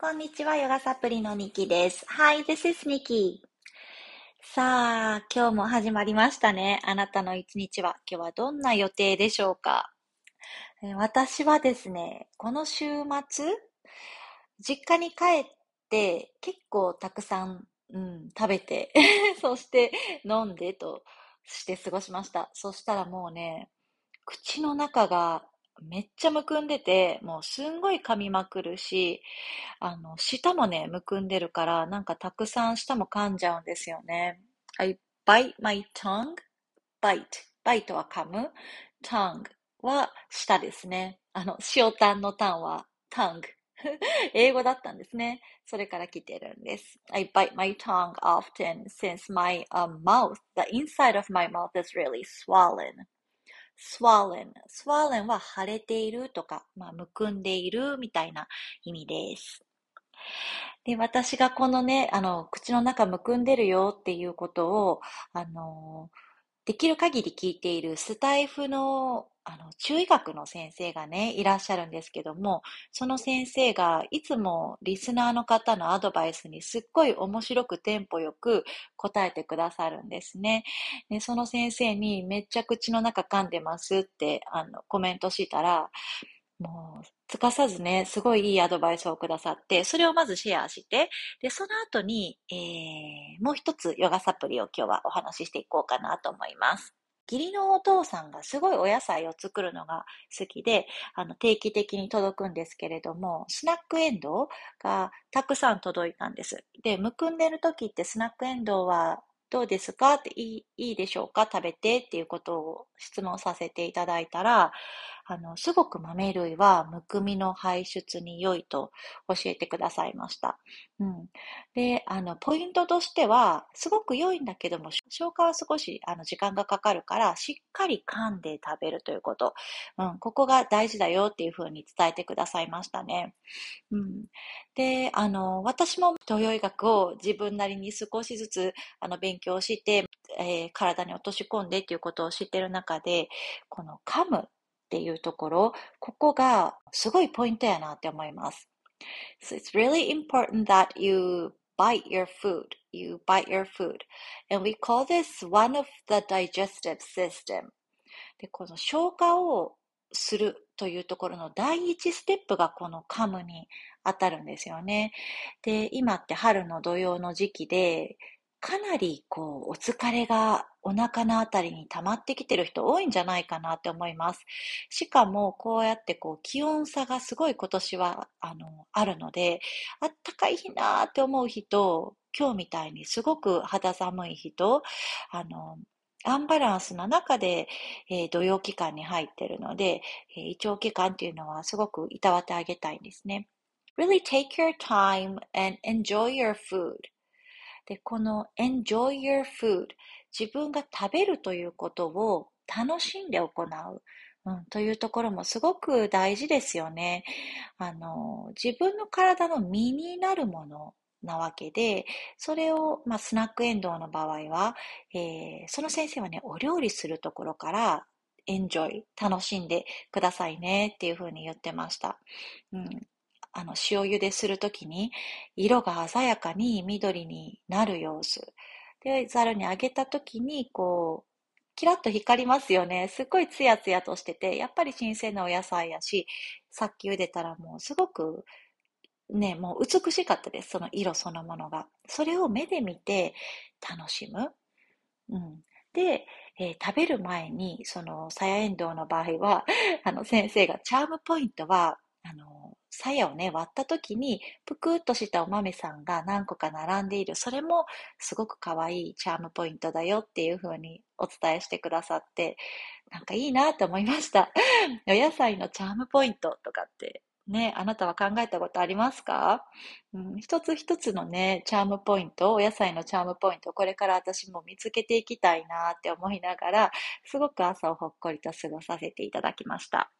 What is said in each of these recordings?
こんにちは、ヨガサプリのニキです。Hi, this is Nikki. さあ、今日も始まりましたね。あなたの一日は、今日はどんな予定でしょうか？私はですね、この週末、実家に帰って結構たくさん、うん、食べて そして飲んでとして過ごしました。そしたらもうね、口の中がめっちゃむくんでて、もうすんごい噛みまくるし、あの、舌もね、むくんでるから、なんかたくさん舌も噛んじゃうんですよね。I bite my tongue, bite. bite は噛む。tongue は舌ですね。あの、塩タンのタンは tongue。英語だったんですね。それから来てるんです。I bite my tongue often since my、uh, mouth, the inside of my mouth is really swollen. Swollen. swollen は腫れているとか、まあ、むくんでいるみたいな意味です。で、私がこのね、あの、口の中むくんでるよっていうことを、あの、できる限り聞いているスタイフのあの中医学の先生がね、いらっしゃるんですけども、その先生がいつもリスナーの方のアドバイスにすっごい面白くテンポよく答えてくださるんですね。でその先生にめっちゃ口の中噛んでますってあのコメントしたら、もう、つかさずね、すごいいいアドバイスをくださって、それをまずシェアして、で、その後に、えー、もう一つヨガサプリを今日はお話ししていこうかなと思います。義理のお父さんがすごいお野菜を作るのが好きで、あの、定期的に届くんですけれども、スナックエンドウがたくさん届いたんです。で、むくんでる時ってスナックエンドウはどうですか？っていいいいでしょうか？食べてっていうことを質問させていただいたら、あの、すごく豆類はむくみの排出に良いと教えてくださいました。うん。で、あの、ポイントとしては、すごく良いんだけども、消化は少しあの時間がかかるから、しっかり噛んで食べるということ。うん、ここが大事だよっていうふうに伝えてくださいましたね。うん。で、あの、私も東洋医学を自分なりに少しずつあの勉強して、えー、体に落とし込んでっていうことを知ってる中で、この噛むっていうところ、ここがすごいポイントやなって思います。So it's really important that you bite your food. You bite your food. And we call this one of the digestive system. で、この消化をするというところの第一ステップがこの噛むに当たるんですよね。で、今って春の土用の時期で、かなりこう、お疲れがお腹のあたりに溜まってきてる人多いんじゃないかなって思います。しかも、こうやってこう、気温差がすごい今年は、あの、あるので、あったかい日なーって思う人、今日みたいにすごく肌寒い人、あの、アンバランスの中で、えー、土曜期間に入ってるので、えー、胃腸期間っていうのはすごくいたわってあげたいんですね。Really take your time and enjoy your food. で、この enjoy your food 自分が食べるということを楽しんで行う。うん、というところもすごく大事ですよね。あの、自分の体の身になるものなわけで、それを、まあ、スナックエンドウの場合は、えー、その先生はね、お料理するところからエンジョイ、楽しんでくださいねっていうふうに言ってました。うん、あの、塩茹でするときに、色が鮮やかに緑になる様子。で、ざるにあげたときに、こう、キラッと光りますよね。すっごいツヤツヤとしてて、やっぱり新鮮なお野菜やし、さっき茹でたらもうすごく、ね、もう美しかったです。その色そのものが。それを目で見て楽しむ。うん。で、えー、食べる前に、その、さやえんどうの場合は、あの、先生が、チャームポイントは、あの、鞘をね、割った時に、ぷくっとしたお豆さんが何個か並んでいる。それもすごく可愛いチャームポイントだよっていう風にお伝えしてくださって、なんかいいなと思いました。お野菜のチャームポイントとかってね、あなたは考えたことありますか、うん、一つ一つのね、チャームポイント、お野菜のチャームポイント、これから私も見つけていきたいなって思いながら、すごく朝をほっこりと過ごさせていただきました。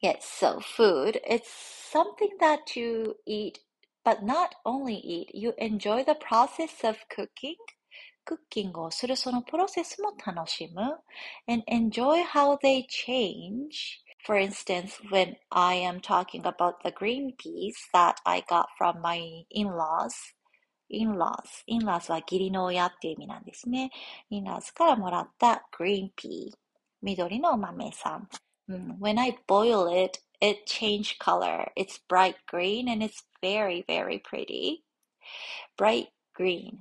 Yes, so food, it's something that you eat, but not only eat. You enjoy the process of cooking. クッキングをするそのプロセスも楽しむ。and enjoy how they change For instance, when I am talking about the green peas that I got from my in-laws, in-laws, in-laws は義理の親っていう意味なんですね。in-laws からもらった green pea、緑の豆さん。 When I boil it, it changed color. It's bright green and it's very, very pretty. bright green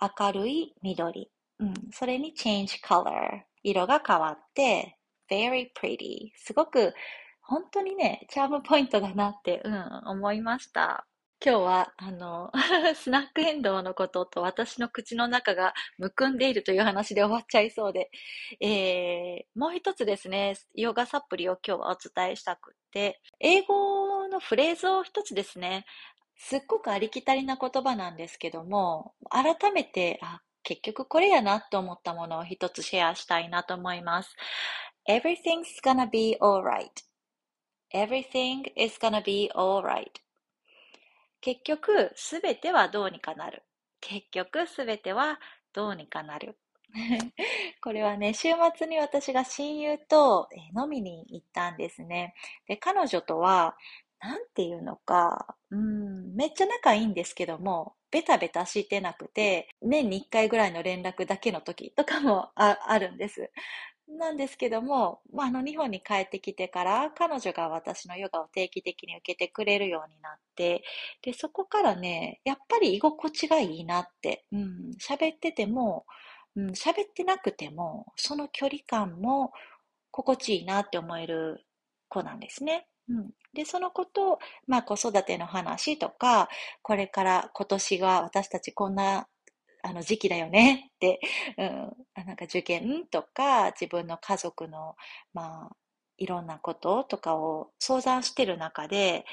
明るい緑。うん、それに change color 色が変わって very pretty すごく本当にね、チャームポイントだなって、うん、思いました。 今日は、あの、スナックエンドウのことと私の口の中がむくんでいるという話で終わっちゃいそうで、えー、もう一つですね、ヨガサプリを今日はお伝えしたくって、英語のフレーズを一つですね、すっごくありきたりな言葉なんですけども、改めて、あ、結局これやなと思ったものを一つシェアしたいなと思います。Everything's gonna be alright.Everything is gonna be alright. 結局、すべてはどうにかなる。結局、すべてはどうにかなる。これはね、週末に私が親友と飲みに行ったんですね。で、彼女とは、なんていうのか、うん、めっちゃ仲いいんですけども、ベタベタしてなくて、年に1回ぐらいの連絡だけの時とかもああるんです。なんですけども、まあ、あの日本に帰ってきてから彼女が私のヨガを定期的に受けてくれるようになって、で、そこからね、やっぱり居心地がいいなって、うん、喋ってても、うん、喋ってなくても、その距離感も心地いいなって思える子なんですね。うん、で、そのこと、まあ子育ての話とか、これから今年は私たちこんなあの時期だよねって、うん、なんか受験とか自分の家族の、まあ、いろんなこととかを相談してる中で、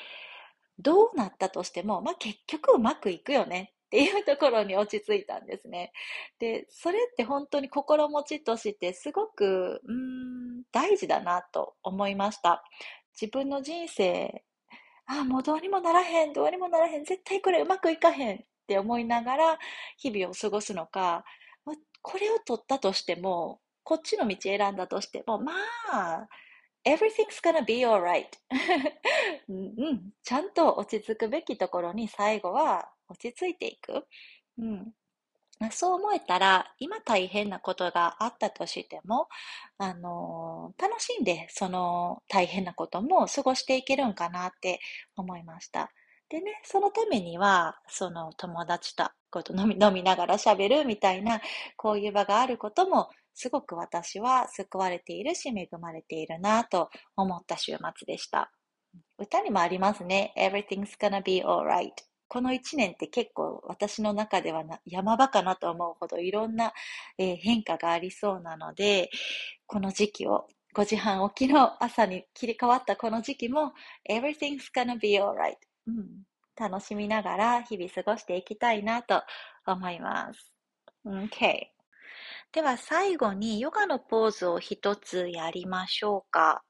どうなったとしても、まあ結局うまくいくよねっていうところに落ち着いたんですね。で、それって本当に心持ちとしてすごく、うん、大事だなと思いました。自分の人生、ああ、もうどうにもならへん、どうにもならへん、絶対これうまくいかへんっって思いながら日々を過ごすのか、まこれを取ったとしても、こっちの道選んだとしても、まあ、everything's gonna be alright うん、ちゃんと落ち着くべきところに最後は落ち着いていく。うん、そう思えたら、今大変なことがあったとしても、あの、楽しんでその大変なことも過ごしていけるんかなって思いました。でね、そのためには、その友達とこと飲み飲みながら喋るみたいな、こういう場があることも、すごく私は救われているし、恵まれているなと思った週末でした。歌にもありますね。Everything's gonna be alright. この一年って結構私の中では山場かなと思うほどいろんな、えー、変化がありそうなので、この時期を5時半起きの朝に切り替わったこの時期も Everything's gonna be alright、うん、楽しみながら日々過ごしていきたいなと思います。OK。では最後にヨガのポーズを一つやりましょうか。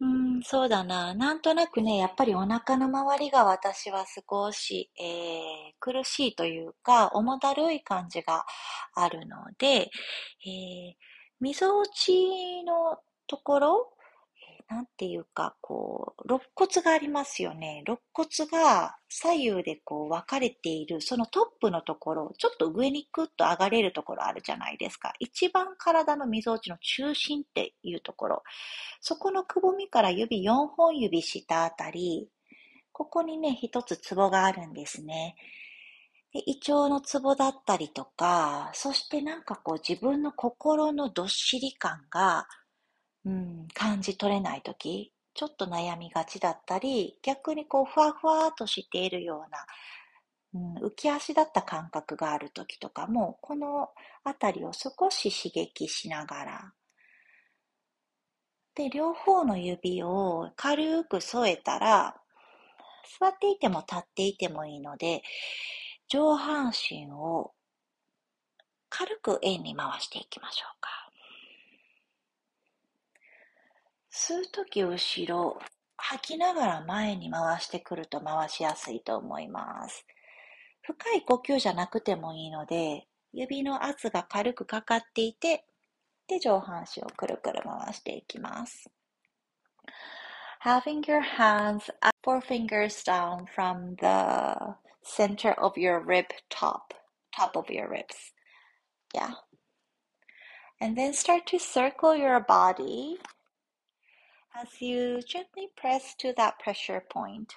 うん、そうだな。なんとなくね、やっぱりお腹の周りが私は少し、えー、苦しいというか、重だるい感じがあるので、えー、みぞおちのところ、なんていうか、こう、肋骨がありますよね。肋骨が左右でこう分かれている、そのトップのところ、ちょっと上にクッと上がれるところあるじゃないですか。一番体の溝落ちの中心っていうところ。そこのくぼみから指4本指下あたり、ここにね、一つツボがあるんですね。で胃腸のツボだったりとか、そしてなんかこう自分の心のどっしり感がうん、感じ取れないとき、ちょっと悩みがちだったり、逆にこう、ふわふわとしているような、うん、浮き足だった感覚があるときとかも、このあたりを少し刺激しながら、で、両方の指を軽く添えたら、座っていても立っていてもいいので、上半身を軽く円に回していきましょうか。吸うとき後ろ、吐きながら前に回してくると回しやすいと思います。深い呼吸じゃなくてもいいので、指の圧が軽くかかっていて、で、上半身をくるくる回していきます。Having your hands up four fingers down from the center of your rib top, top of your ribs. Yeah. And then start to circle your body as you gently press to that pressure point.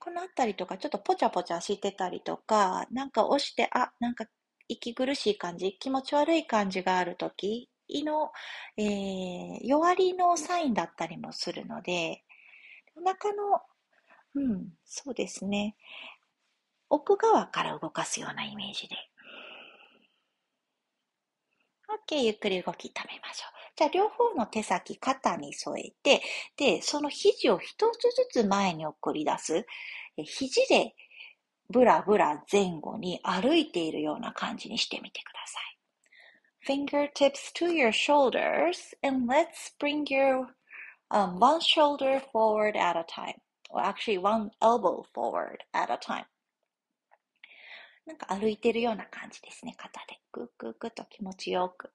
このあたりとかちょっとポチャポチャしてたりとか、なんか押して、あ、なんか息苦しい感じ、気持ち悪い感じがあるときの、えー、弱りのサインだったりもするので、お腹の、うん、そうですね。奥側から動かすようなイメージで。OK、ゆっくり動き止めましょう。じゃあ、両方の手先、肩に添えて、で、その肘を一つずつ前に送り出す。肘でブラブラ前後に歩いているような感じにしてみてください。Fingertips to your shoulders and let's bring your um, one shoulder forward at a time. Or actually one elbow forward at a time. なんか歩いてるような感じですね、肩で。グッグッグッと気持ちよく。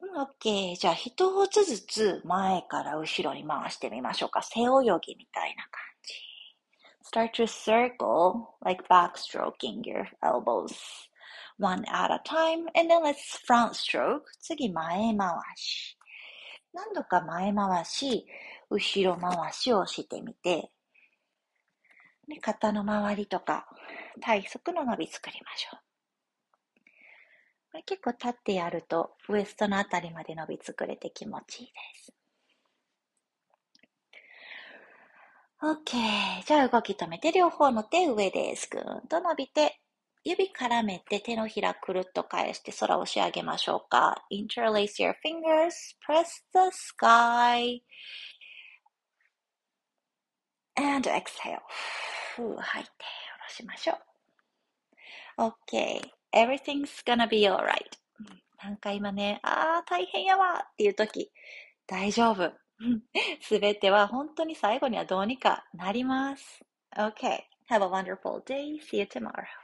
うん、OK。じゃあ、一つずつ前から後ろに回してみましょうか。背泳ぎみたいな感じ。Start to circle, like backstroking your elbows. One at a time, and then let's front stroke. 次、前回し。何度か前回し、後ろ回しをしてみて、ね、肩の周りとか、体側の伸び作りましょう。これ結構立ってやると、ウエストのあたりまで伸び作れて気持ちいいです。OK。じゃあ動き止めて、両方の手上です。ぐーんと伸びて、指絡めて手のひらくるっと返して空を押し上げましょうか。Interlace your fingers, press the sky, and exhale. ふう吐いてしましょう。OK. Everything's gonna be alright. なんか今ね、ああ、大変やわっていう時、大丈夫。すべては本当に最後にはどうにかなります。OK. Have a wonderful day. See you tomorrow.